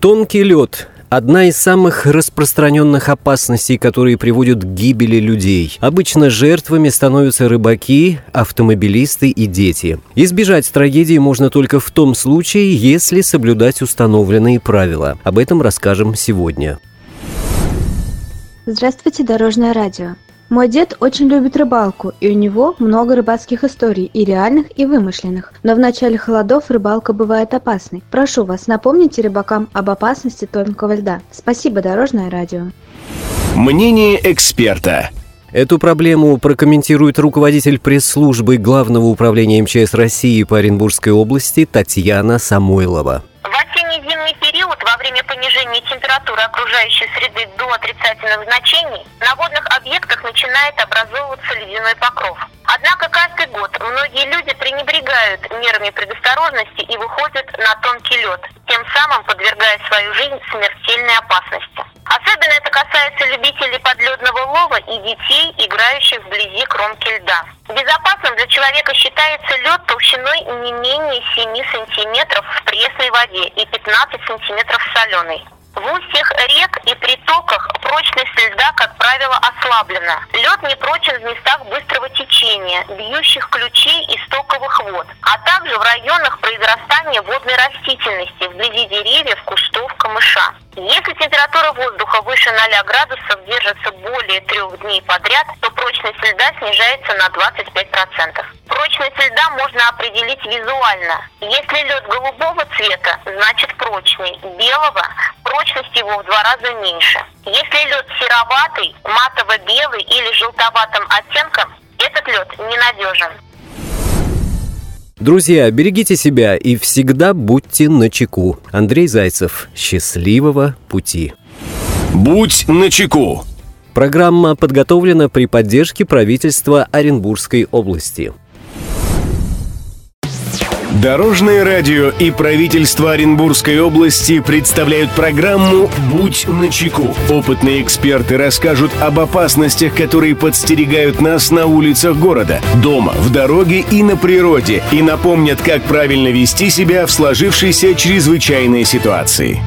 Тонкий лед Одна из самых распространенных опасностей, которые приводят к гибели людей. Обычно жертвами становятся рыбаки, автомобилисты и дети. Избежать трагедии можно только в том случае, если соблюдать установленные правила. Об этом расскажем сегодня. Здравствуйте, Дорожное радио. Мой дед очень любит рыбалку, и у него много рыбацких историй, и реальных, и вымышленных. Но в начале холодов рыбалка бывает опасной. Прошу вас, напомните рыбакам об опасности тонкого льда. Спасибо, Дорожное радио. Мнение эксперта. Эту проблему прокомментирует руководитель пресс-службы Главного управления МЧС России по Оренбургской области Татьяна Самойлова. Время понижения температуры окружающей среды до отрицательных значений на водных объектах начинает образовываться ледяной покров. Однако каждый год многие люди пренебрегают мерами предосторожности и выходят на тонкий лед, тем самым подвергая свою жизнь смертельной опасности. Особенно это касается любителей подледного лова и детей, играющих вблизи кромки льда. Безопасным для человека считается лед толщиной не менее 7 сантиметров в пресной воде и 15 сантиметров в соленой. В устьях рек и притоках прочность льда, как правило, ослаблена. Лед не прочен в местах быстрого течения, бьющих ключей и стоковых вод, а также в районах произрастания водной растительности, вблизи деревьев, камыша. Если температура воздуха выше 0 градусов держится более трех дней подряд, то прочность льда снижается на 25%. Прочность льда можно определить визуально. Если лед голубого цвета, значит прочный. Белого прочность его в два раза меньше. Если лед сероватый, матово-белый или желтоватым оттенком, этот лед ненадежен. Друзья, берегите себя и всегда будьте начеку. Андрей Зайцев. Счастливого пути. Будь начеку. Программа подготовлена при поддержке правительства Оренбургской области. Дорожное радио и правительство Оренбургской области представляют программу «Будь начеку». Опытные эксперты расскажут об опасностях, которые подстерегают нас на улицах города, дома, в дороге и на природе, и напомнят, как правильно вести себя в сложившейся чрезвычайной ситуации.